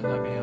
찬양하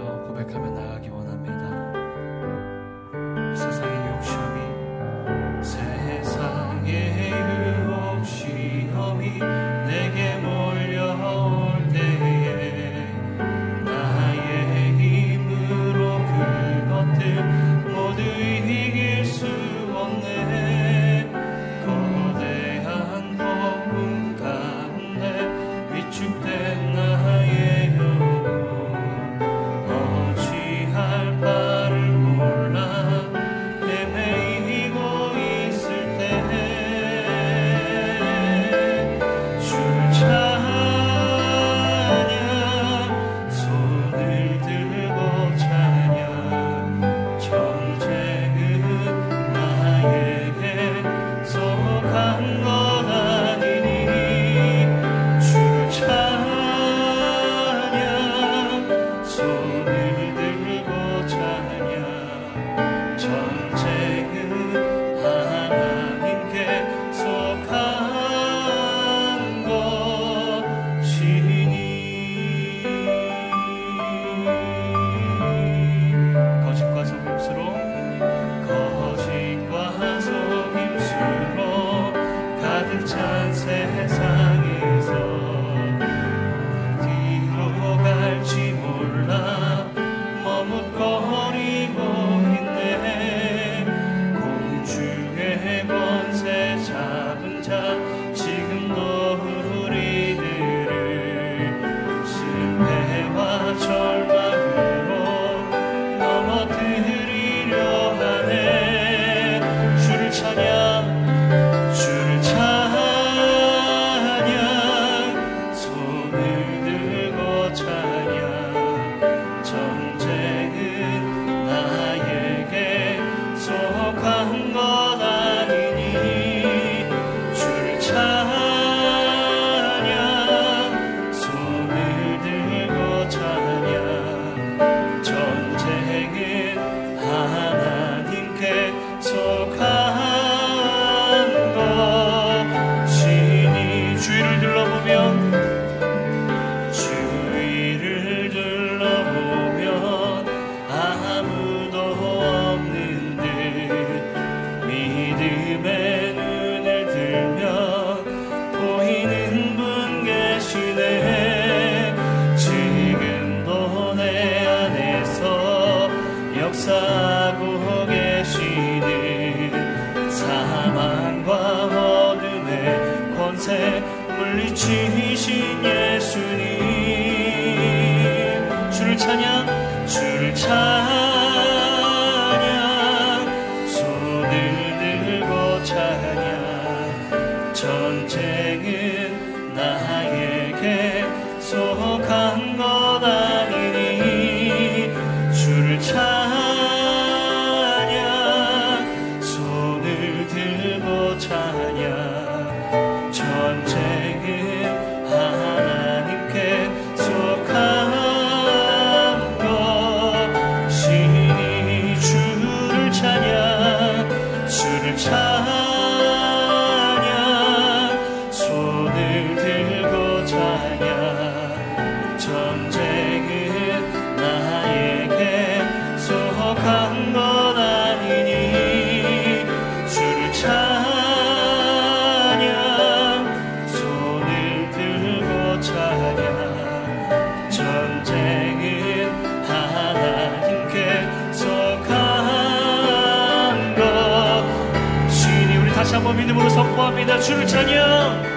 주를 찬양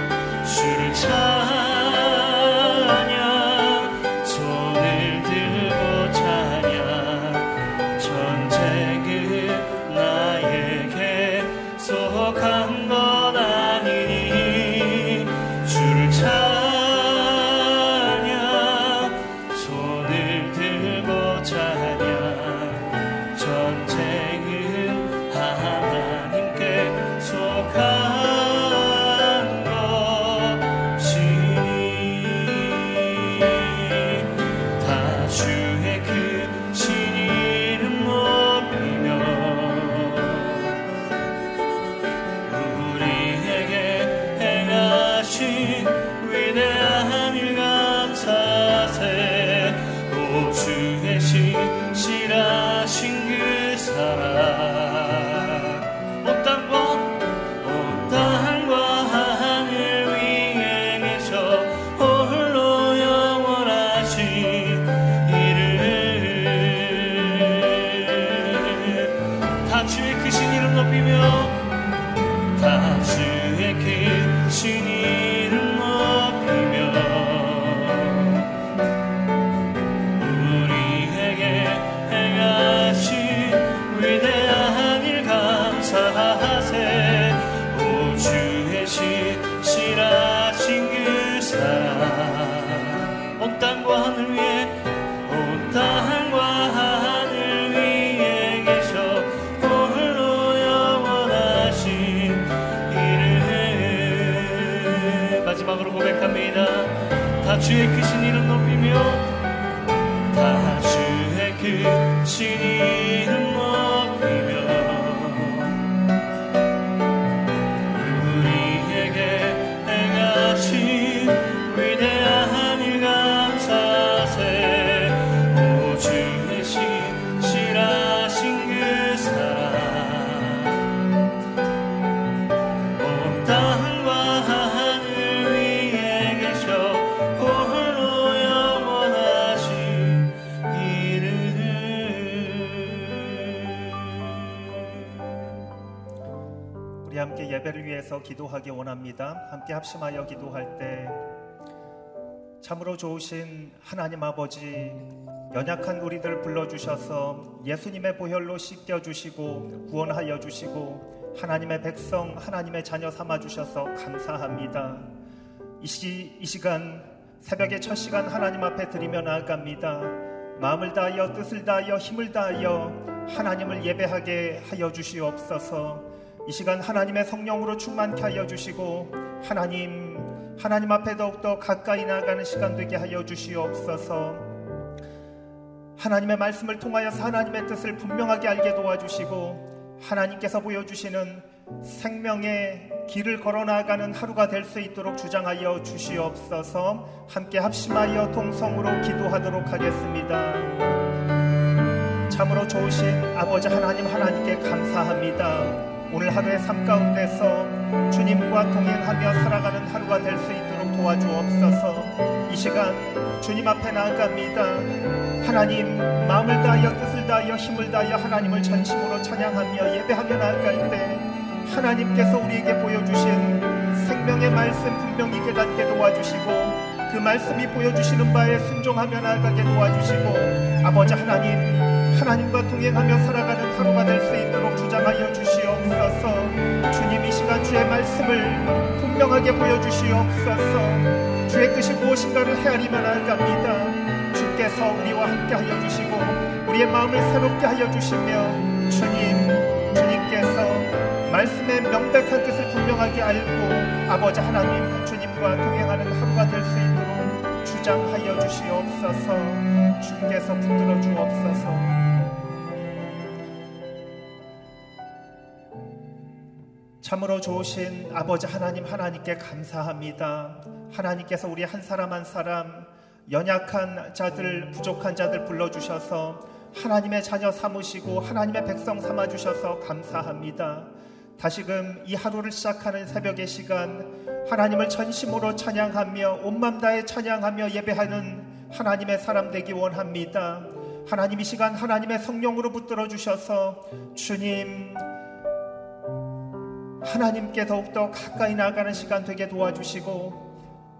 위해서 기도하기 원합니다. 함께 합심하여 기도할 때 참으로 좋으신 하나님 아버지 연약한 우리들 불러주셔서 예수님의 보혈로 씻겨주시고 구원하여 주시고 하나님의 백성 하나님의 자녀 삼아주셔서 감사합니다. 이, 시, 이 시간 새벽의 첫 시간 하나님 앞에 드리며 나아갑니다. 마음을 다하여 뜻을 다하여 힘을 다하여 하나님을 예배하게 하여 주시옵소서. 이 시간 하나님의 성령으로 충만케 하여 주시고 하나님 하나님 앞에 더욱더 가까이 나아가는 시간 되게 하여 주시옵소서. 하나님의 말씀을 통하여서 하나님의 뜻을 분명하게 알게 도와주시고 하나님께서 보여주시는 생명의 길을 걸어 나아가는 하루가 될 수 있도록 주장하여 주시옵소서. 함께 합심하여 동성으로 기도하도록 하겠습니다. 참으로 좋으신 아버지 하나님 하나님께 감사합니다. 오늘 하루의 삶 가운데서 주님과 동행하며 살아가는 하루가 될 수 있도록 도와주옵소서. 이 시간 주님 앞에 나아갑니다. 하나님 마음을 다하여 뜻을 다하여 힘을 다하여 하나님을 전심으로 찬양하며 예배하며 나아갈 때 하나님께서 우리에게 보여주신 생명의 말씀 분명히 깨닫게 도와주시고 그 말씀이 보여주시는 바에 순종하며 나아가게 도와주시고 아버지 하나님 하나님과 동행하며 살아가는 하루가 될 수 있도록 주장하여 주시옵소서. 주님 이 시간 주의 말씀을 분명하게 보여주시옵소서. 주의 뜻이 무엇인가를 헤아리며 나아갑니다. 주께서 우리와 함께 하여 주시고 우리의 마음을 새롭게 하여 주시며 주님 주님께서 말씀의 명백한 뜻을 분명하게 알고 아버지 하나님 주님과 동행하는 하루가 될수 있도록 주장하여 주시옵소서. 주께서 붙들어 주옵소서 참으로 좋으신 아버지 하나님 하나님께 감사합니다. 하나님께서 우리 한 사람 한 사람 연약한 자들 부족한 자들 불러주셔서 하나님의 자녀 삼으시고 하나님의 백성 삼아 주셔서 감사합니다. 다시금 이 하루를 시작하는 새벽의 시간 하나님을 전심으로 찬양하며 온맘 다해 찬양하며 예배하는 하나님의 사람 되기 원합니다. 하나님 이 시간 하나님의 성령으로 붙들어 주셔서 주님 하나님께 더욱더 가까이 나가는 시간 되게 도와주시고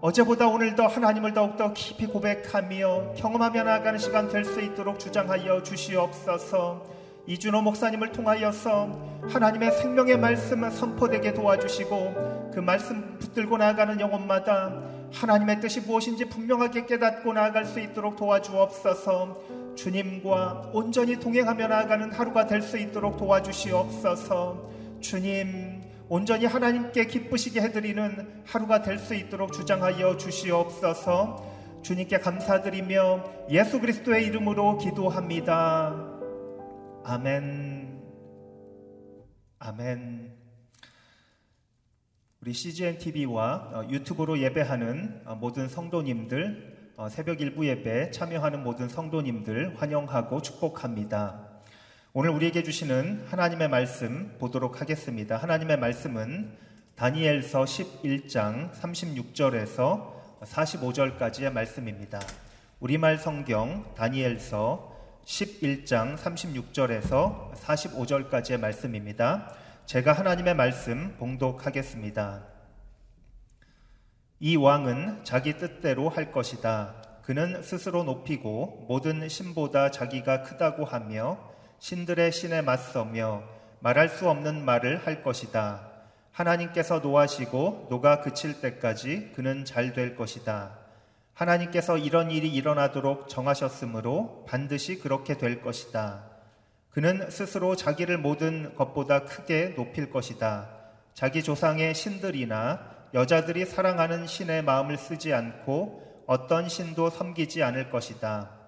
어제보다 오늘 더 하나님을 더욱더 깊이 고백하며 경험하며 나아가는 시간 될 수 있도록 주장하여 주시옵소서. 이준호 목사님을 통하여서 하나님의 생명의 말씀 선포되게 도와주시고 그 말씀 붙들고 나아가는 영혼마다 하나님의 뜻이 무엇인지 분명하게 깨닫고 나아갈 수 있도록 도와주옵소서. 주님과 온전히 동행하며 나아가는 하루가 될 수 있도록 도와주시옵소서. 주님 온전히 하나님께 기쁘시게 해드리는 하루가 될 수 있도록 주장하여 주시옵소서 주님께 감사드리며 예수 그리스도의 이름으로 기도합니다. 아멘. 아멘. 우리 CGN TV와 유튜브로 예배하는 모든 성도님들 어, 새벽 일부 예배 참여하는 모든 성도님들 환영하고 축복합니다. 오늘 우리에게 주시는 하나님의 말씀 보도록 하겠습니다. 하나님의 말씀은 다니엘서 11장 36절에서 45절까지의 말씀입니다. 우리말 성경 다니엘서 11장 36절에서 45절까지의 말씀입니다. 제가 하나님의 말씀 봉독하겠습니다. 이 왕은 자기 뜻대로 할 것이다. 그는 스스로 높이고 모든 신보다 자기가 크다고 하며 신들의 신에 맞서며 말할 수 없는 말을 할 것이다. 하나님께서 노하시고 노가 그칠 때까지 그는 잘 될 것이다. 하나님께서 이런 일이 일어나도록 정하셨으므로 반드시 그렇게 될 것이다. 그는 스스로 자기를 모든 것보다 크게 높일 것이다. 자기 조상의 신들이나 여자들이 사랑하는 신의 마음을 쓰지 않고 어떤 신도 섬기지 않을 것이다.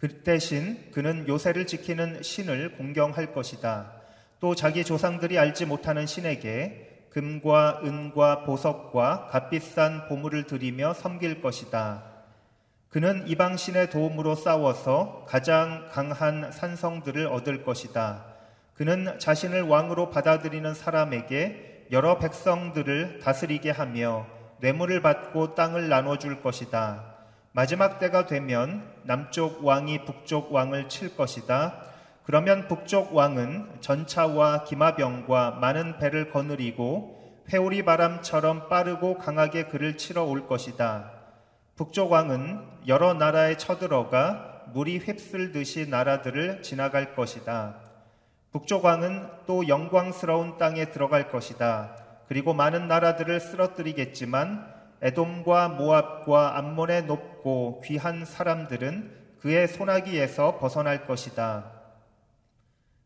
그 대신 그는 요새를 지키는 신을 공경할 것이다. 또 자기 조상들이 알지 못하는 신에게 금과 은과 보석과 값비싼 보물을 드리며 섬길 것이다. 그는 이방신의 도움으로 싸워서 가장 강한 산성들을 얻을 것이다. 그는 자신을 왕으로 받아들이는 사람에게 여러 백성들을 다스리게 하며 뇌물을 받고 땅을 나눠줄 것이다. 마지막 때가 되면 남쪽 왕이 북쪽 왕을 칠 것이다. 그러면 북쪽 왕은 전차와 기마병과 많은 배를 거느리고 회오리 바람처럼 빠르고 강하게 그를 치러 올 것이다. 북쪽 왕은 여러 나라에 쳐들어가 물이 휩쓸듯이 나라들을 지나갈 것이다. 북쪽 왕은 또 영광스러운 땅에 들어갈 것이다. 그리고 많은 나라들을 쓰러뜨리겠지만 에돔과 모압과 암몬의 높고 귀한 사람들은 그의 소나기에서 벗어날 것이다.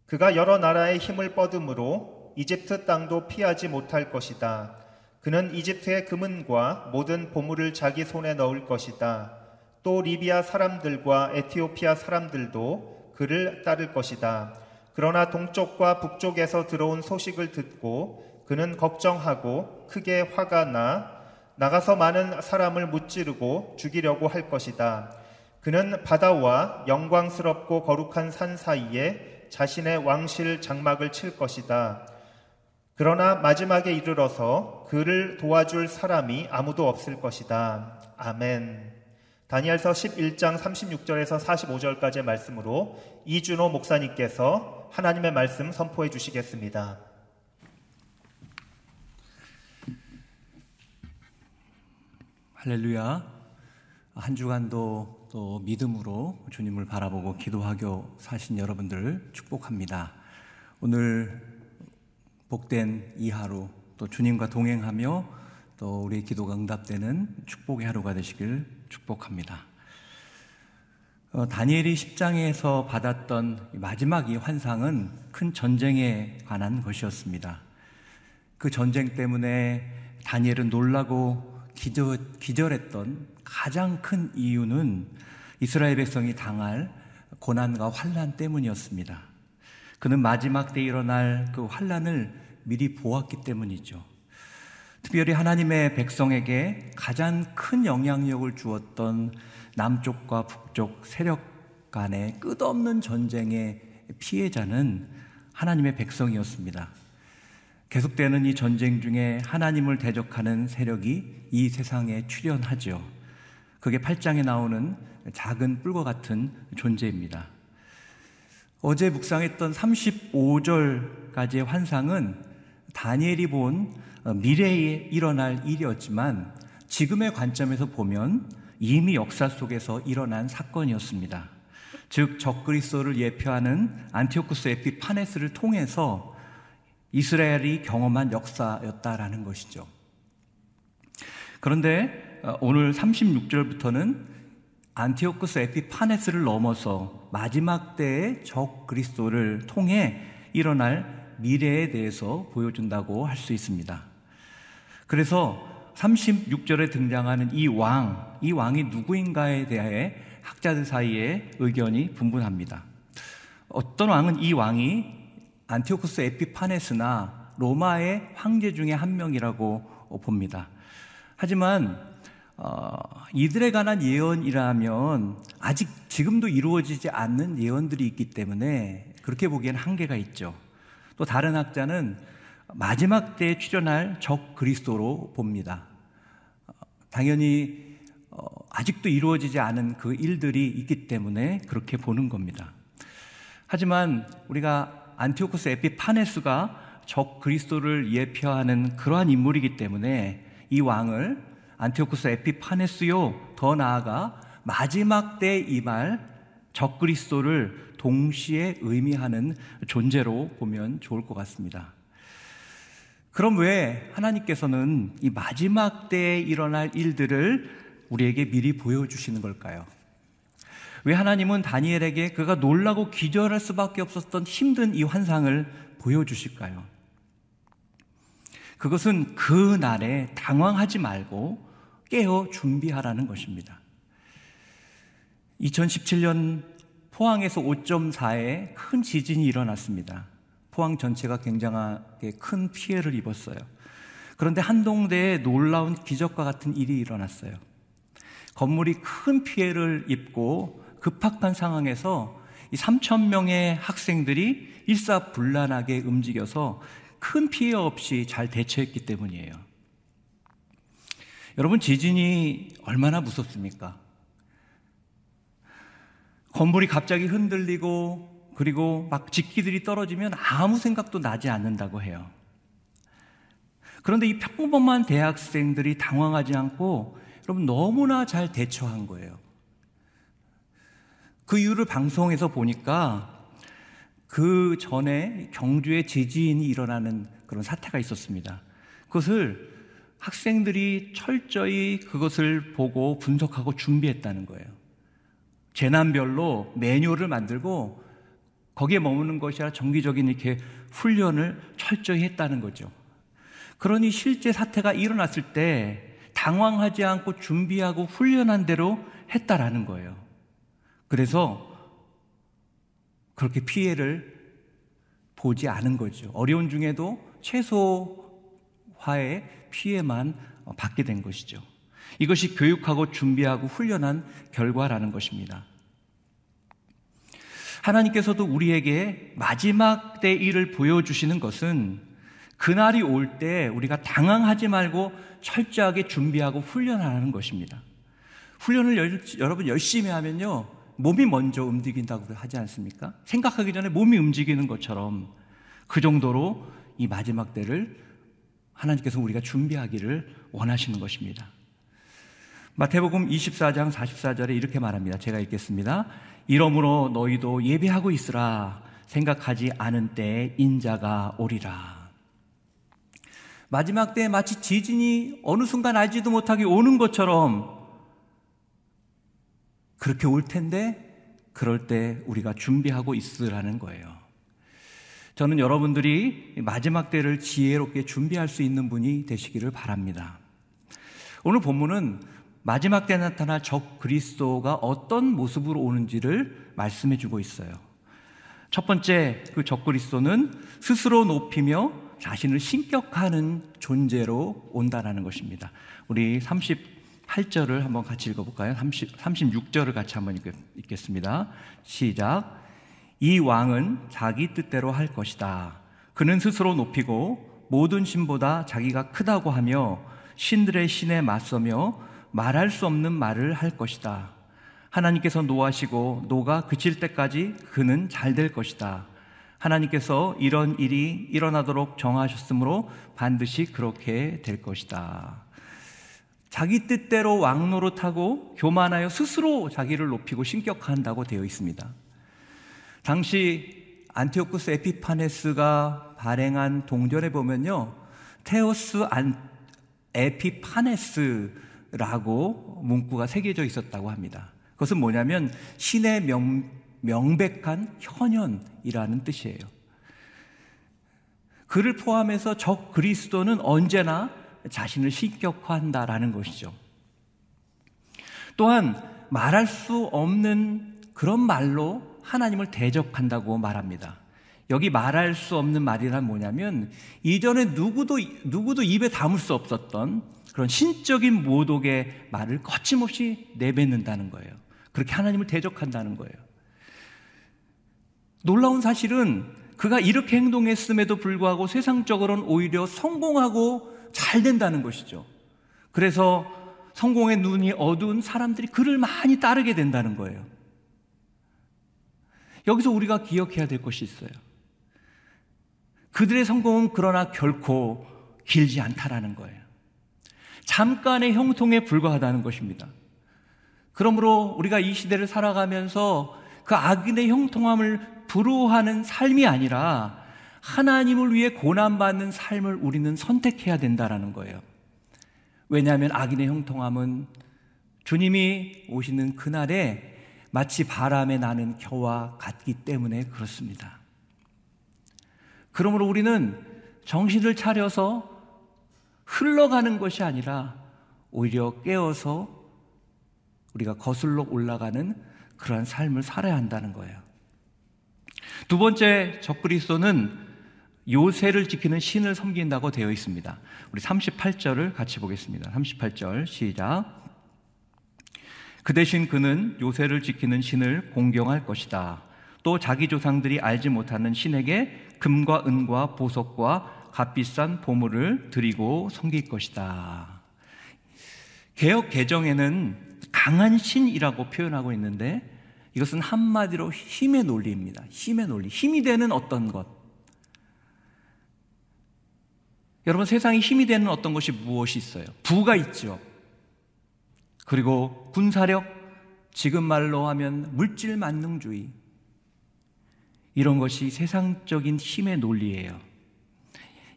그가 여러 나라의 힘을 뻗음으로 이집트 땅도 피하지 못할 것이다. 그는 이집트의 금은과 모든 보물을 자기 손에 넣을 것이다. 또 리비아 사람들과 에티오피아 사람들도 그를 따를 것이다. 그러나 동쪽과 북쪽에서 들어온 소식을 듣고 그는 걱정하고 크게 화가 나 나가서 많은 사람을 무찌르고 죽이려고 할 것이다. 그는 바다와 영광스럽고 거룩한 산 사이에 자신의 왕실 장막을 칠 것이다. 그러나 마지막에 이르러서 그를 도와줄 사람이 아무도 없을 것이다. 아멘. 다니엘서 11장 36절에서 45절까지의 말씀으로 이준호 목사님께서 하나님의 말씀 선포해 주시겠습니다. 할렐루야. 한 주간도 또 믿음으로 주님을 바라보고 기도하고 사신 여러분들 축복합니다. 오늘 복된 이 하루 또 주님과 동행하며 또 우리의 기도가 응답되는 축복의 하루가 되시길 축복합니다. 어, 다니엘이 10장에서 받았던 마지막 이 환상은 큰 전쟁에 관한 것이었습니다. 그 전쟁 때문에 다니엘은 놀라고 기절, 기절했던 가장 큰 이유는 이스라엘 백성이 당할 고난과 환란 때문이었습니다. 그는 마지막 때 일어날 그 환란을 미리 보았기 때문이죠. 특별히 하나님의 백성에게 가장 큰 영향력을 주었던 남쪽과 북쪽 세력 간의 끝없는 전쟁의 피해자는 하나님의 백성이었습니다. 계속되는 이 전쟁 중에 하나님을 대적하는 세력이 이 세상에 출현하죠. 그게 8장에 나오는 작은 뿔과 같은 존재입니다. 어제 묵상했던 35절까지의 환상은 다니엘이 본 어, 미래에 일어날 일이었지만 지금의 관점에서 보면 이미 역사 속에서 일어난 사건이었습니다. 즉 적그리스도를 예표하는 안티오쿠스 에피파네스를 통해서 이스라엘이 경험한 역사였다라는 것이죠. 그런데 어, 오늘 36절부터는 안티오쿠스 에피파네스를 넘어서 마지막 때의 적 그리스도를 통해 일어날 미래에 대해서 보여준다고 할 수 있습니다. 그래서 36절에 등장하는 이 왕, 이 왕이 누구인가에 대해 학자들 사이에 의견이 분분합니다. 어떤 왕은 이 왕이 안티오쿠스 에피파네스나 로마의 황제 중에 한 명이라고 봅니다. 하지만 어, 이들에 관한 예언이라면 아직 지금도 이루어지지 않는 예언들이 있기 때문에 그렇게 보기엔 한계가 있죠. 또 다른 학자는 마지막 때에 출현할 적 그리스도로 봅니다. 어, 당연히 어, 아직도 이루어지지 않은 그 일들이 있기 때문에 그렇게 보는 겁니다. 하지만 우리가 안티오코스 에피파네스가 적 그리스도를 예표하는 그러한 인물이기 때문에 이 왕을 안티오코스 에피파네스요 더 나아가 마지막 때이말적 그리스도를 동시에 의미하는 존재로 보면 좋을 것 같습니다. 그럼 왜 하나님께서는 이 마지막 때에 일어날 일들을 우리에게 미리 보여주시는 걸까요? 왜 하나님은 다니엘에게 그가 놀라고 기절할 수밖에 없었던 힘든 이 환상을 보여주실까요? 그것은 그 날에 당황하지 말고 깨어 준비하라는 것입니다. 2017년 포항에서 5.4의 큰 지진이 일어났습니다. 포항 전체가 굉장하게 큰 피해를 입었어요. 그런데 한동대에 놀라운 기적과 같은 일이 일어났어요. 건물이 큰 피해를 입고 급박한 상황에서 이 3천 명의 학생들이 일사불란하게 움직여서 큰 피해 없이 잘 대처했기 때문이에요. 여러분 지진이 얼마나 무섭습니까? 건물이 갑자기 흔들리고 그리고 막 집기들이 떨어지면 아무 생각도 나지 않는다고 해요. 그런데 이 평범한 대학생들이 당황하지 않고 여러분 너무나 잘 대처한 거예요. 그 이유를 방송에서 보니까 그 전에 경주에 지진이 일어나는 그런 사태가 있었습니다. 그것을 학생들이 철저히 그것을 보고 분석하고 준비했다는 거예요. 재난별로 매뉴얼을 만들고 거기에 머무는 것이 아니라 정기적인 이렇게 훈련을 철저히 했다는 거죠. 그러니 실제 사태가 일어났을 때 당황하지 않고 준비하고 훈련한 대로 했다라는 거예요. 그래서 그렇게 피해를 보지 않은 거죠. 어려운 중에도 최소화의 피해만 받게 된 것이죠. 이것이 교육하고 준비하고 훈련한 결과라는 것입니다. 하나님께서도 우리에게 마지막 때 일을 보여주시는 것은 그날이 올 때 우리가 당황하지 말고 철저하게 준비하고 훈련하는 것입니다. 훈련을 열, 여러분 열심히 하면요. 몸이 먼저 움직인다고 하지 않습니까? 생각하기 전에 몸이 움직이는 것처럼 그 정도로 이 마지막 때를 하나님께서 우리가 준비하기를 원하시는 것입니다. 마태복음 24장 44절에 이렇게 말합니다. 제가 읽겠습니다. 이러므로 너희도 예배하고 있으라 생각하지 않은 때에 인자가 오리라. 마지막 때 마치 지진이 어느 순간 알지도 못하게 오는 것처럼 그렇게 올 텐데 그럴 때 우리가 준비하고 있으라는 거예요. 저는 여러분들이 마지막 때를 지혜롭게 준비할 수 있는 분이 되시기를 바랍니다. 오늘 본문은 마지막 때 나타날 적 그리스도가 어떤 모습으로 오는지를 말씀해 주고 있어요. 첫 번째 그 적 그리스도는 스스로 높이며 자신을 신격하는 존재로 온다라는 것입니다. 우리 38절을 한번 같이 읽어볼까요? 30, 36절을 같이 한번 읽 겠습니다. 시작. 이 왕은 자기 뜻대로 할 것이다. 그는 스스로 높이고 모든 신보다 자기가 크다고 하며 신들의 신에 맞서며 말할 수 없는 말을 할 것이다. 하나님께서 노하시고 노가 그칠 때까지 그는 잘 될 것이다. 하나님께서 이런 일이 일어나도록 정하셨으므로 반드시 그렇게 될 것이다. 자기 뜻대로 왕노릇하고 교만하여 스스로 자기를 높이고 신격화한다고 되어 있습니다. 당시 안티오쿠스 에피파네스가 발행한 동전에 보면요. 테오스 안 에피파네스 라고 문구가 새겨져 있었다고 합니다. 그것은 뭐냐면 신의 명, 명백한 현현이라는 뜻이에요. 그를 포함해서 적 그리스도는 언제나 자신을 신격화한다라는 것이죠. 또한 말할 수 없는 그런 말로 하나님을 대적한다고 말합니다. 여기 말할 수 없는 말이란 뭐냐면 이전에 누구도 누구도 입에 담을 수 없었던 그런 신적인 모독의 말을 거침없이 내뱉는다는 거예요. 그렇게 하나님을 대적한다는 거예요. 놀라운 사실은 그가 이렇게 행동했음에도 불구하고 세상적으로는 오히려 성공하고 잘 된다는 것이죠. 그래서 성공의 눈이 어두운 사람들이 그를 많이 따르게 된다는 거예요. 여기서 우리가 기억해야 될 것이 있어요. 그들의 성공은 그러나 결코 길지 않다라는 거예요. 잠깐의 형통에 불과하다는 것입니다. 그러므로 우리가 이 시대를 살아가면서 그 악인의 형통함을 부러워하는 삶이 아니라 하나님을 위해 고난받는 삶을 우리는 선택해야 된다라는 거예요. 왜냐하면 악인의 형통함은 주님이 오시는 그날에 마치 바람에 나는 겨와 같기 때문에 그렇습니다. 그러므로 우리는 정신을 차려서 흘러가는 것이 아니라 오히려 깨어서 우리가 거슬러 올라가는 그러한 삶을 살아야 한다는 거예요. 두 번째 적그리스도는 요새를 지키는 신을 섬긴다고 되어 있습니다. 우리 38절을 같이 보겠습니다. 38절 시작. 그 대신 그는 요새를 지키는 신을 공경할 것이다. 또 자기 조상들이 알지 못하는 신에게 금과 은과 보석과 값비싼 보물을 드리고 섬길 것이다. 개혁 개정에는 강한 신이라고 표현하고 있는데 이것은 한마디로 힘의 논리입니다. 힘의 논리. 힘이 되는 어떤 것. 여러분 세상에 힘이 되는 어떤 것이 무엇이 있어요? 부가 있죠. 그리고 군사력, 지금 말로 하면 물질 만능주의. 이런 것이 세상적인 힘의 논리예요.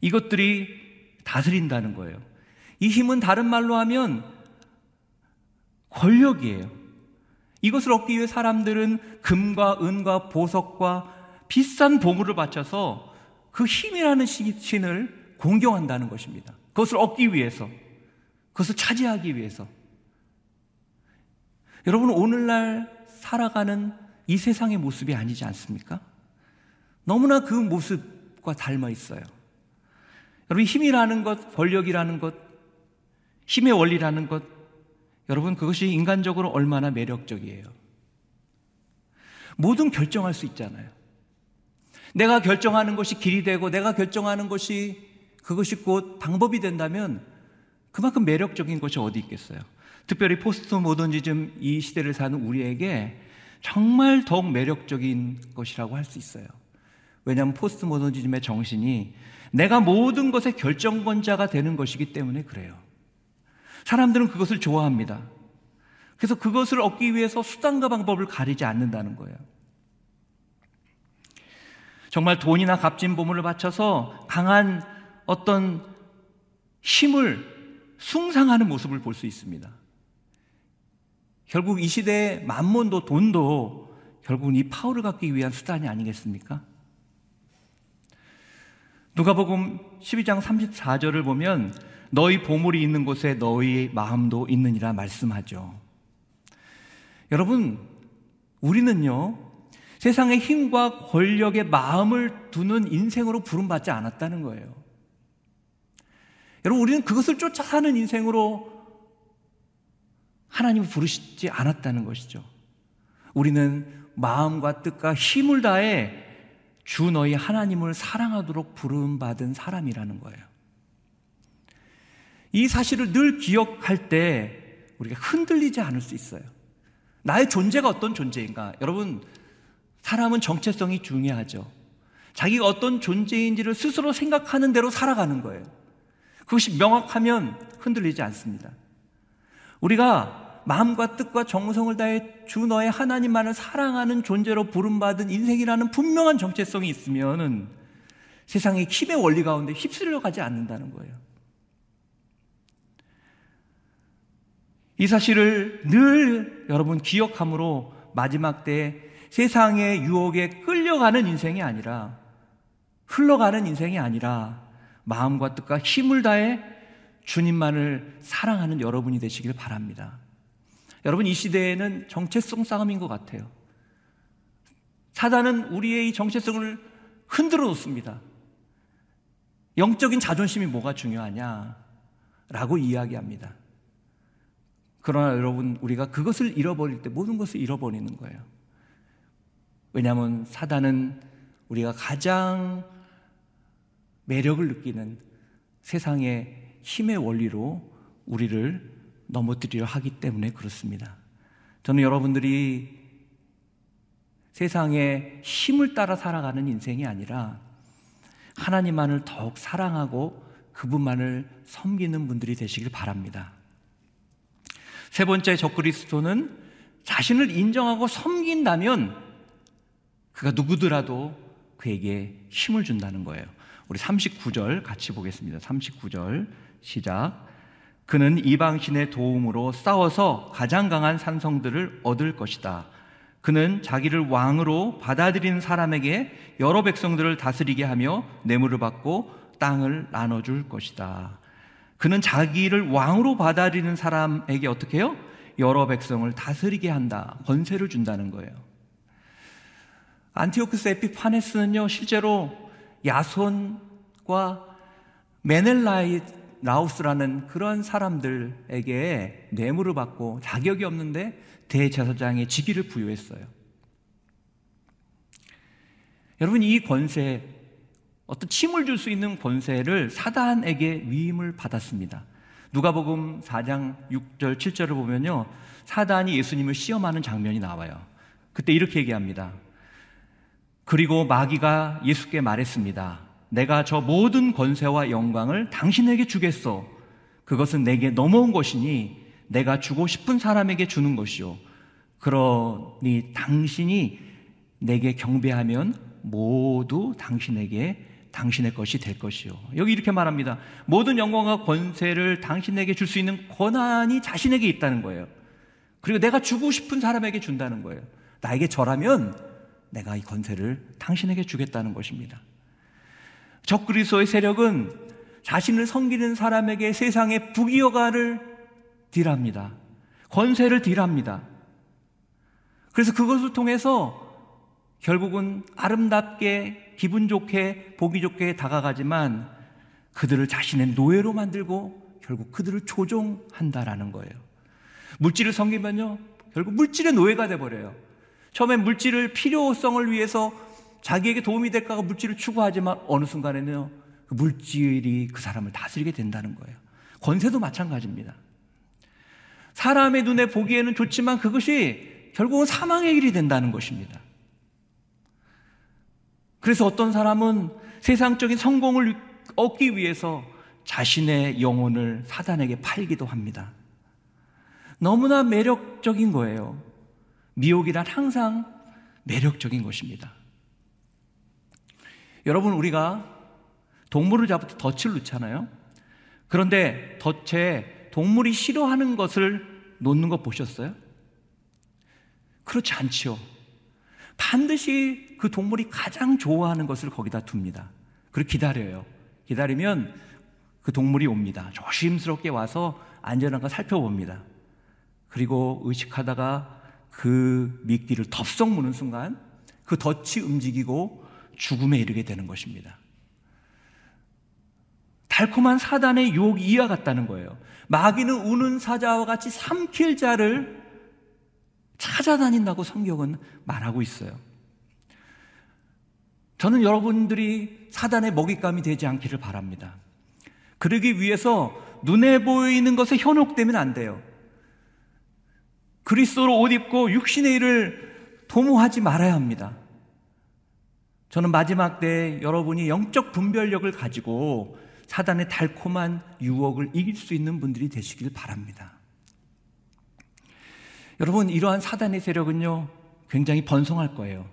이것들이 다스린다는 거예요. 이 힘은 다른 말로 하면 권력이에요. 이것을 얻기 위해 사람들은 금과 은과 보석과 비싼 보물을 바쳐서 그 힘이라는 신을 공경한다는 것입니다. 그것을 얻기 위해서, 그것을 차지하기 위해서. 여러분, 오늘날 살아가는 이 세상의 모습이 아니지 않습니까? 너무나 그 모습과 닮아 있어요. 여러분, 힘이라는 것, 권력이라는 것, 힘의 원리라는 것, 여러분, 그것이 인간적으로 얼마나 매력적이에요. 모든 결정할 수 있잖아요. 내가 결정하는 것이 길이 되고 내가 결정하는 것이 그것이 곧 방법이 된다면 그만큼 매력적인 것이 어디 있겠어요. 특별히 포스트 모더니즘 이 시대를 사는 우리에게 정말 더욱 매력적인 것이라고 할 수 있어요. 왜냐하면 포스트 모더니즘의 정신이 내가 모든 것의 결정권자가 되는 것이기 때문에 그래요. 사람들은 그것을 좋아합니다. 그래서 그것을 얻기 위해서 수단과 방법을 가리지 않는다는 거예요. 정말 돈이나 값진 보물을 바쳐서 강한 어떤 힘을 숭상하는 모습을 볼 수 있습니다. 결국 이 시대의 만몬도 돈도 결국은 이 파워를 갖기 위한 수단이 아니겠습니까? 누가복음 12장 34절을 보면 너희 보물이 있는 곳에 너희 마음도 있느니라 말씀하죠. 여러분, 우리는요, 세상의 힘과 권력의 마음을 두는 인생으로 부름받지 않았다는 거예요. 여러분, 우리는 그것을 쫓아 사는 인생으로 하나님을 부르시지 않았다는 것이죠. 우리는 마음과 뜻과 힘을 다해 주 너희 하나님을 사랑하도록 부름받은 사람이라는 거예요. 이 사실을 늘 기억할 때 우리가 흔들리지 않을 수 있어요. 나의 존재가 어떤 존재인가? 여러분, 사람은 정체성이 중요하죠. 자기가 어떤 존재인지를 스스로 생각하는 대로 살아가는 거예요. 그것이 명확하면 흔들리지 않습니다. 우리가 마음과 뜻과 정성을 다해 주 너의 하나님만을 사랑하는 존재로 부름받은 인생이라는 분명한 정체성이 있으면 세상의 힘의 원리 가운데 휩쓸려 가지 않는다는 거예요. 이 사실을 늘 여러분 기억함으로 마지막 때 세상의 유혹에 끌려가는 인생이 아니라 흘러가는 인생이 아니라 마음과 뜻과 힘을 다해 주님만을 사랑하는 여러분이 되시길 바랍니다. 여러분 이 시대에는 정체성 싸움인 것 같아요. 사단은 우리의 이 정체성을 흔들어 놓습니다. 영적인 자존심이 뭐가 중요하냐? 라고 이야기합니다. 그러나 여러분, 우리가 그것을 잃어버릴 때 모든 것을 잃어버리는 거예요. 왜냐하면 사단은 우리가 가장 매력을 느끼는 세상의 힘의 원리로 우리를 넘어뜨리려 하기 때문에 그렇습니다. 저는 여러분들이 세상의 힘을 따라 살아가는 인생이 아니라 하나님만을 더욱 사랑하고 그분만을 섬기는 분들이 되시길 바랍니다. 세 번째 적그리스도는 자신을 인정하고 섬긴다면 그가 누구더라도 그에게 힘을 준다는 거예요. 우리 39절 같이 보겠습니다. 39절 시작. 그는 이방신의 도움으로 싸워서 가장 강한 산성들을 얻을 것이다. 그는 자기를 왕으로 받아들인 사람에게 여러 백성들을 다스리게 하며 뇌물을 받고 땅을 나눠줄 것이다. 그는 자기를 왕으로 받아들이는 사람에게 어떻게 해요? 여러 백성을 다스리게 한다. 권세를 준다는 거예요. 안티오크스 에피파네스는요, 실제로 야손과 메넬라이 라우스라는 그런 사람들에게 뇌물을 받고 자격이 없는데 대제사장의 직위를 부여했어요. 여러분, 이 권세, 어떤 침을 줄 수 있는 권세를 사단에게 위임을 받았습니다. 누가복음 4장 6절 7절을 보면요. 사단이 예수님을 시험하는 장면이 나와요. 그때 이렇게 얘기합니다. 그리고 마귀가 예수께 말했습니다. 내가 저 모든 권세와 영광을 당신에게 주겠소. 그것은 내게 넘어온 것이니 내가 주고 싶은 사람에게 주는 것이요. 그러니 당신이 내게 경배하면 모두 당신에게 당신의 것이 될 것이요. 여기 이렇게 말합니다. 모든 영광과 권세를 당신에게 줄 수 있는 권한이 자신에게 있다는 거예요. 그리고 내가 주고 싶은 사람에게 준다는 거예요. 나에게 절하면 내가 이 권세를 당신에게 주겠다는 것입니다. 적그리스도의 세력은 자신을 섬기는 사람에게 세상의 부귀여가를 딜합니다. 권세를 딜합니다. 그래서 그것을 통해서 결국은 아름답게 기분 좋게 보기 좋게 다가가지만 그들을 자신의 노예로 만들고 결국 그들을 조종한다라는 거예요. 물질을 섬기면요. 결국 물질의 노예가 돼 버려요. 처음엔 물질을 필요성을 위해서 자기에게 도움이 될까 가 물질을 추구하지만 어느 순간에는요. 그 물질이 그 사람을 다스리게 된다는 거예요. 권세도 마찬가지입니다. 사람의 눈에 보기에는 좋지만 그것이 결국은 사망의 길이 된다는 것입니다. 그래서 어떤 사람은 세상적인 성공을 얻기 위해서 자신의 영혼을 사단에게 팔기도 합니다. 너무나 매력적인 거예요. 미혹이란 항상 매력적인 것입니다. 여러분, 우리가 동물을 잡을 때 덫을 넣잖아요. 그런데 덫에 동물이 싫어하는 것을 놓는 거 보셨어요? 그렇지 않지요. 반드시 그 동물이 가장 좋아하는 것을 거기다 둡니다. 그리고 기다려요. 기다리면 그 동물이 옵니다. 조심스럽게 와서 안전한 거 살펴봅니다. 그리고 의식하다가 그 미끼를 덥석 무는 순간 그 덫이 움직이고 죽음에 이르게 되는 것입니다. 달콤한 사단의 유혹이 이와 같다는 거예요. 마귀는 우는 사자와 같이 삼킬 자를 찾아다닌다고 성경은 말하고 있어요. 저는 여러분들이 사단의 먹잇감이 되지 않기를 바랍니다. 그러기 위해서 눈에 보이는 것에 현혹되면 안 돼요. 그리스도로 옷 입고 육신의 일을 도모하지 말아야 합니다. 저는 마지막 때 여러분이 영적 분별력을 가지고 사단의 달콤한 유혹을 이길 수 있는 분들이 되시길 바랍니다. 여러분, 이러한 사단의 세력은요, 굉장히 번성할 거예요.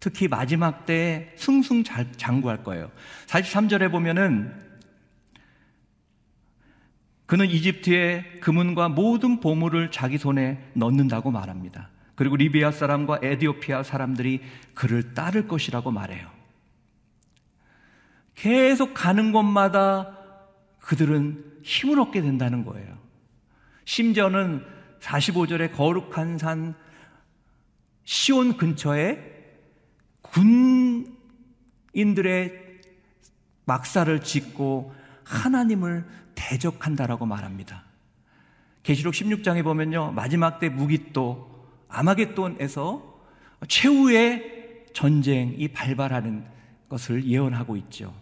특히 마지막 때 승승장구할 거예요. 43절에 보면은 그는 이집트의 금은과 모든 보물을 자기 손에 넣는다고 말합니다. 그리고 리비아 사람과 에디오피아 사람들이 그를 따를 것이라고 말해요. 계속 가는 곳마다 그들은 힘을 얻게 된다는 거예요. 심지어는 45절에 거룩한 산 시온 근처에 군인들의 막사를 짓고 하나님을 대적한다라고 말합니다. 계시록 16장에 보면요. 마지막 때 무기또 아마겟돈에서 최후의 전쟁이 발발하는 것을 예언하고 있죠.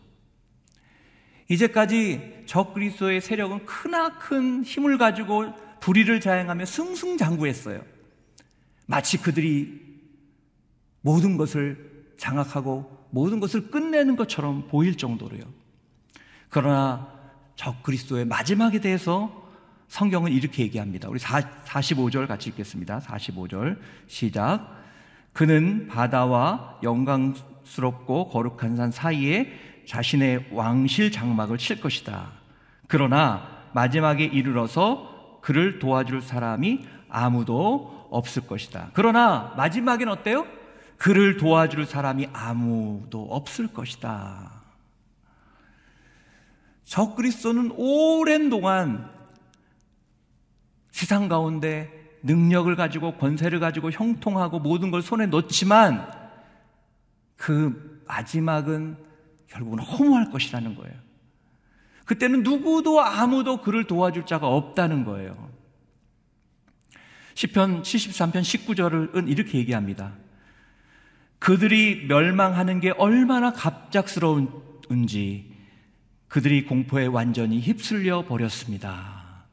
이제까지 적 그리스도의 세력은 크나큰 힘을 가지고 불의를 자행하며 승승장구했어요. 마치 그들이 모든 것을 장악하고 모든 것을 끝내는 것처럼 보일 정도로요. 그러나 적그리스도의 마지막에 대해서 성경은 이렇게 얘기합니다. 우리 45절 같이 읽겠습니다. 45절 시작. 그는 바다와 영광스럽고 거룩한 산 사이에 자신의 왕실 장막을 칠 것이다. 그러나 마지막에 이르러서 그를 도와줄 사람이 아무도 없을 것이다. 그러나 마지막엔 어때요? 그를 도와줄 사람이 아무도 없을 것이다. 적그리스도는 오랜 동안 세상 가운데 능력을 가지고 권세를 가지고 형통하고 모든 걸 손에 넣지만 그 마지막은 결국은 허무할 것이라는 거예요. 그때는 누구도 아무도 그를 도와줄 자가 없다는 거예요. 10편 73편 19절은 이렇게 얘기합니다. 그들이 멸망하는 게 얼마나 갑작스러운지 그들이 공포에 완전히 휩쓸려 버렸습니다.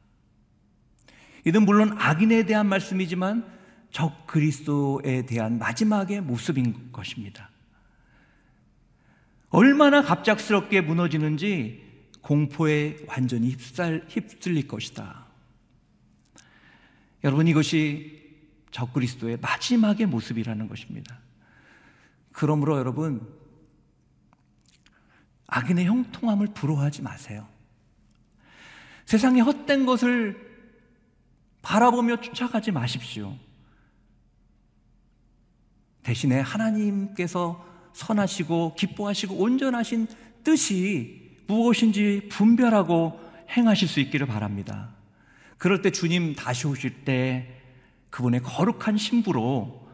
이는 물론 악인에 대한 말씀이지만 적 그리스도에 대한 마지막의 모습인 것입니다. 얼마나 갑작스럽게 무너지는지 공포에 완전히 휩쓸, 휩쓸릴 것이다. 여러분 이것이 적 그리스도의 마지막의 모습이라는 것입니다. 그러므로 여러분 악인의 형통함을 부러워하지 마세요. 세상의 헛된 것을 바라보며 쫓아가지 마십시오. 대신에 하나님께서 선하시고 기뻐하시고 온전하신 뜻이 무엇인지 분별하고 행하실 수 있기를 바랍니다. 그럴 때 주님 다시 오실 때 그분의 거룩한 신부로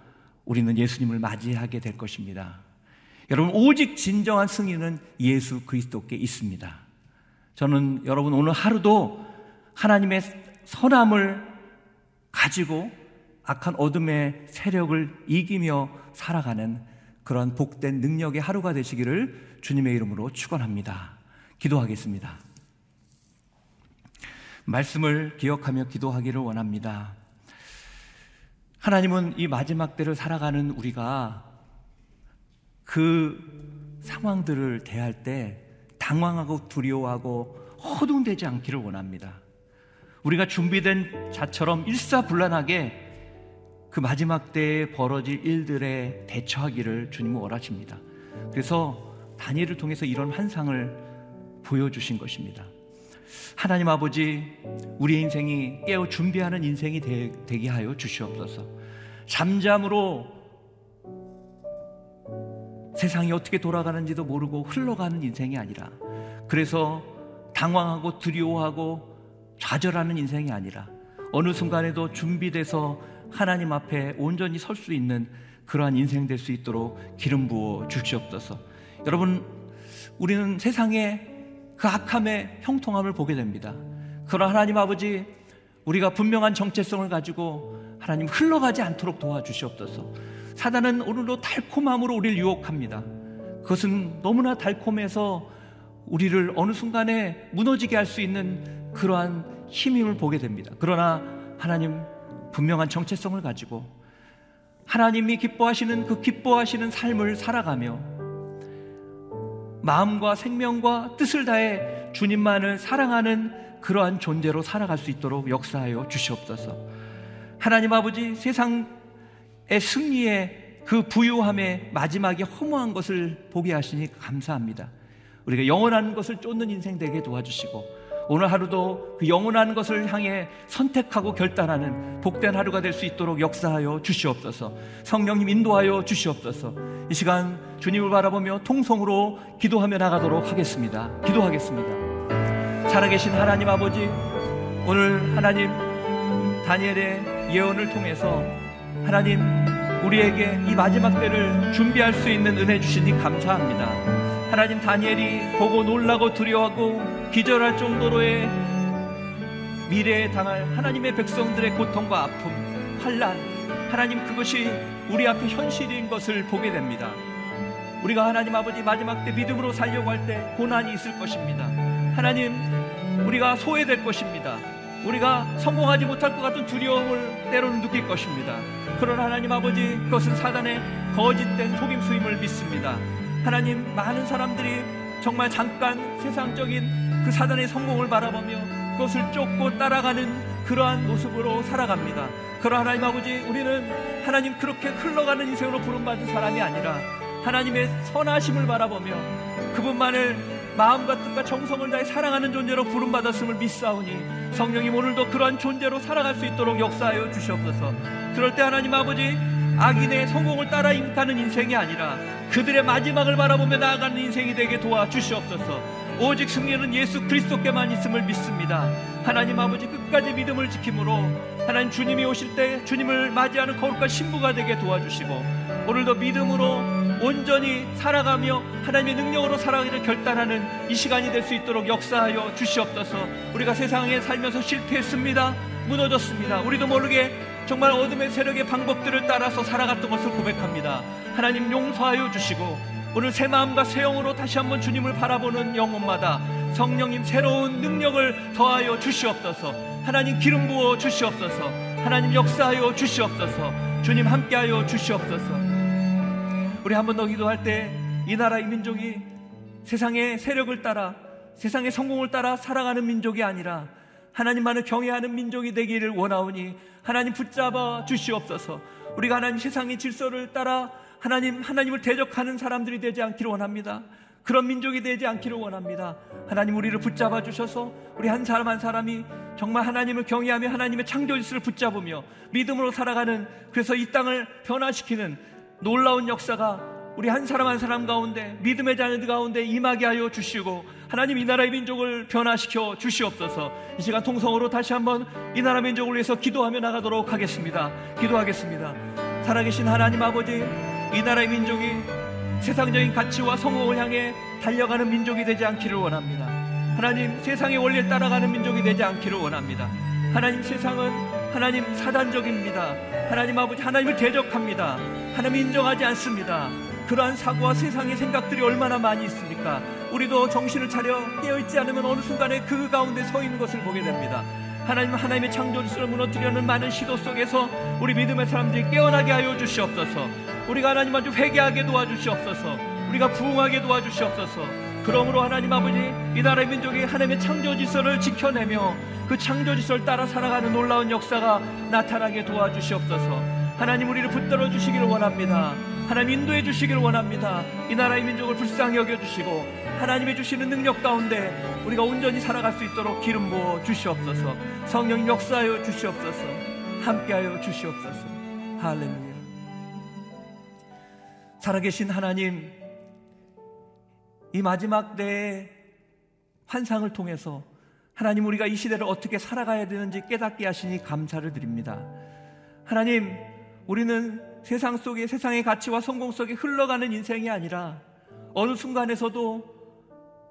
우리는 예수님을 맞이하게 될 것입니다. 여러분, 오직 진정한 승리는 예수 그리스도께 있습니다. 저는 여러분 오늘 하루도 하나님의 선함을 가지고 악한 어둠의 세력을 이기며 살아가는 그런 복된 능력의 하루가 되시기를 주님의 이름으로 축원합니다. 기도하겠습니다. 말씀을 기억하며 기도하기를 원합니다. 하나님은 이 마지막 때를 살아가는 우리가 그 상황들을 대할 때 당황하고 두려워하고 허둥대지 않기를 원합니다. 우리가 준비된 자처럼 일사불란하게 그 마지막 때에 벌어질 일들에 대처하기를 주님은 원하십니다. 그래서 다니엘을 통해서 이런 환상을 보여주신 것입니다. 하나님 아버지, 우리 인생이 깨어 준비하는 인생이 되, 게 하여 주시옵소서. 잠잠으로 세상이 어떻게 돌아가는지도 모르고 흘러가는 인생이 아니라 그래서 당황하고 두려워하고 좌절하는 인생이 아니라 어느 순간에도 준비돼서 하나님 앞에 온전히 설 수 있는 그러한 인생 될 수 있도록 기름 부어 주시옵소서. 여러분, 우리는 세상에 그 악함의 형통함을 보게 됩니다. 그러나 하나님 아버지, 우리가 분명한 정체성을 가지고 하나님 흘러가지 않도록 도와주시옵소서. 사단은 오늘도 달콤함으로 우리를 유혹합니다. 그것은 너무나 달콤해서 우리를 어느 순간에 무너지게 할 수 있는 그러한 힘임을 보게 됩니다. 그러나 하나님 분명한 정체성을 가지고 하나님이 기뻐하시는 그 기뻐하시는 삶을 살아가며 마음과 생명과 뜻을 다해 주님만을 사랑하는 그러한 존재로 살아갈 수 있도록 역사하여 주시옵소서. 하나님 아버지 세상의 승리의 그 부유함의 마지막에 허무한 것을 보게 하시니 감사합니다. 우리가 영원한 것을 쫓는 인생 되게 도와주시고 오늘 하루도 그 영원한 것을 향해 선택하고 결단하는 복된 하루가 될 수 있도록 역사하여 주시옵소서. 성령님 인도하여 주시옵소서. 이 시간 주님을 바라보며 통성으로 기도하며 나가도록 하겠습니다. 기도하겠습니다. 살아계신 하나님 아버지, 오늘 하나님 다니엘의 예언을 통해서 하나님 우리에게 이 마지막 때를 준비할 수 있는 은혜 주시니 감사합니다. 하나님 다니엘이 보고 놀라고 두려워하고 기절할 정도로의 미래에 당할 하나님의 백성들의 고통과 아픔, 환란, 하나님 그것이 우리 앞에 현실인 것을 보게 됩니다. 우리가 하나님 아버지 마지막 때 믿음으로 살려고 할 때 고난이 있을 것입니다. 하나님, 우리가 소외될 것입니다. 우리가 성공하지 못할 것 같은 두려움을 때로는 느낄 것입니다. 그러나 하나님 아버지, 그것은 사단의 거짓된 속임수임을 믿습니다. 하나님, 많은 사람들이 정말 잠깐 세상적인 그 사단의 성공을 바라보며 그것을 쫓고 따라가는 그러한 모습으로 살아갑니다. 그러나 하나님 아버지, 우리는 하나님 그렇게 흘러가는 인생으로 부름받은 사람이 아니라 하나님의 선하심을 바라보며 그분만을 마음과 뜻과 정성을 다해 사랑하는 존재로 부름받았음을 믿사오니 성령님 오늘도 그러한 존재로 살아갈 수 있도록 역사하여 주시옵소서 그럴 때 하나님 아버지 악인의 성공을 따라 인가는 인생이 아니라 그들의 마지막을 바라보며 나아가는 인생이 되게 도와주시옵소서 오직 승리는 예수 그리스도께만 있음을 믿습니다. 하나님 아버지 끝까지 믿음을 지킴으로 하나님 주님이 오실 때 주님을 맞이하는 거룩한 신부가 되게 도와주시고 오늘도 믿음으로 온전히 살아가며 하나님의 능력으로 살아가기를 결단하는 이 시간이 될 수 있도록 역사하여 주시옵소서. 우리가 세상에 살면서 실패했습니다. 무너졌습니다. 우리도 모르게 정말 어둠의 세력의 방법들을 따라서 살아갔던 것을 고백합니다. 하나님 용서하여 주시고 오늘 새 마음과 새 영으로 다시 한번 주님을 바라보는 영혼마다 성령님 새로운 능력을 더하여 주시옵소서. 하나님 기름 부어 주시옵소서. 하나님 역사하여 주시옵소서. 주님 함께하여 주시옵소서. 우리 한 번 더 기도할 때 이 나라의 민족이 세상의 세력을 따라 세상의 성공을 따라 살아가는 민족이 아니라 하나님만을 경외하는 민족이 되기를 원하오니 하나님 붙잡아 주시옵소서. 우리가 하나님 세상의 질서를 따라 하나님 하나님을 대적하는 사람들이 되지 않기를 원합니다. 그런 민족이 되지 않기를 원합니다. 하나님 우리를 붙잡아 주셔서 우리 한 사람 한 사람이 정말 하나님을 경외하며 하나님의 창조 질서를 붙잡으며 믿음으로 살아가는 그래서 이 땅을 변화시키는 놀라운 역사가 우리 한 사람 한 사람 가운데 믿음의 자녀들 가운데 임하게 하여 주시고 하나님 이 나라의 민족을 변화시켜 주시옵소서. 이 시간 통성으로 다시 한번 이 나라 민족을 위해서 기도하며 나가도록 하겠습니다. 기도하겠습니다. 살아계신 하나님 아버지 이 나라의 민족이 세상적인 가치와 성공을 향해 달려가는 민족이 되지 않기를 원합니다. 하나님 세상의 원리를 따라가는 민족이 되지 않기를 원합니다. 하나님 세상은 하나님 사단적입니다 하나님 아버지 하나님을 대적합니다 하나님 인정하지 않습니다. 그러한 사고와 세상의 생각들이 얼마나 많이 있습니까? 우리도 정신을 차려 깨어있지 않으면 어느 순간에 그 가운데 서 있는 것을 보게 됩니다. 하나님 하나님의 창조주를 무너뜨려는 많은 시도 속에서 우리 믿음의 사람들이 깨어나게 하여 주시옵소서. 우리가 하나님 아주 회개하게 도와주시옵소서. 우리가 부흥하게 도와주시옵소서. 그러므로 하나님 아버지 이 나라의 민족이 하나님의 창조 질서를 지켜내며 그 창조 질서를 따라 살아가는 놀라운 역사가 나타나게 도와주시옵소서. 하나님 우리를 붙들어 주시기를 원합니다. 하나님 인도해 주시기를 원합니다. 이 나라의 민족을 불쌍히 여겨 주시고 하나님의 주시는 능력 가운데 우리가 온전히 살아갈 수 있도록 기름 부어 주시옵소서. 성령 역사하여 주시옵소서. 함께하여 주시옵소서. 할렐루야. 살아계신 하나님, 이 마지막 때의 환상을 통해서 하나님 우리가 이 시대를 어떻게 살아가야 되는지 깨닫게 하시니 감사를 드립니다. 하나님, 우리는 세상 속에 세상의 가치와 성공 속에 흘러가는 인생이 아니라 어느 순간에서도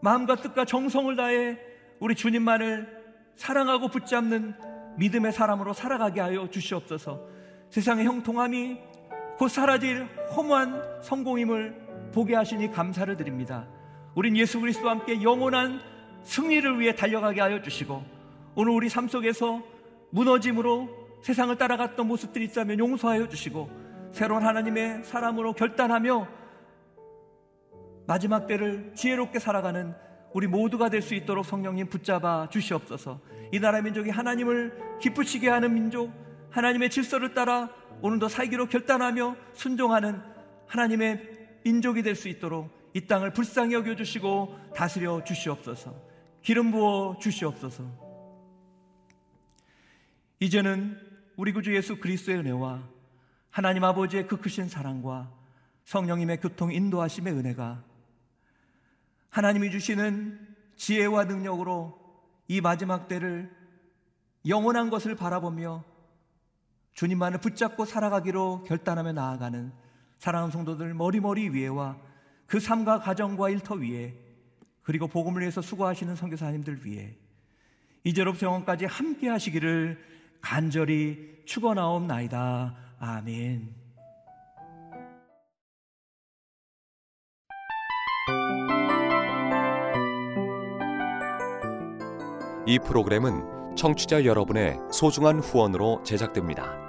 마음과 뜻과 정성을 다해 우리 주님만을 사랑하고 붙잡는 믿음의 사람으로 살아가게 하여 주시옵소서. 세상의 형통함이 곧 사라질 허무한 성공임을 보게 하시니 감사를 드립니다. 우린 예수 그리스도와 함께 영원한 승리를 위해 달려가게 하여 주시고 오늘 우리 삶 속에서 무너짐으로 세상을 따라갔던 모습들이 있다면 용서하여 주시고 새로운 하나님의 사람으로 결단하며 마지막 때를 지혜롭게 살아가는 우리 모두가 될 수 있도록 성령님 붙잡아 주시옵소서. 이 나라 민족이 하나님을 기쁘시게 하는 민족, 하나님의 질서를 따라 오늘도 살기로 결단하며 순종하는 하나님의 민족이 될 수 있도록 이 땅을 불쌍히 여겨 주시고 다스려 주시옵소서. 기름 부어 주시옵소서. 이제는 우리 구주 예수 그리스도의 은혜와 하나님 아버지의 그 크신 사랑과 성령님의 교통 인도하심의 은혜가 하나님이 주시는 지혜와 능력으로 이 마지막 때를 영원한 것을 바라보며 주님만을 붙잡고 살아가기로 결단하며 나아가는 사랑하는 성도들 머리머리 위에와 그 삶과 가정과 일터 위에 그리고 복음을 위해서 수고하시는 선교사님들 위해 이제로부터 영원까지 함께 하시기를 간절히 축원하옵나이다. 아멘. 이 프로그램은 청취자 여러분의 소중한 후원으로 제작됩니다.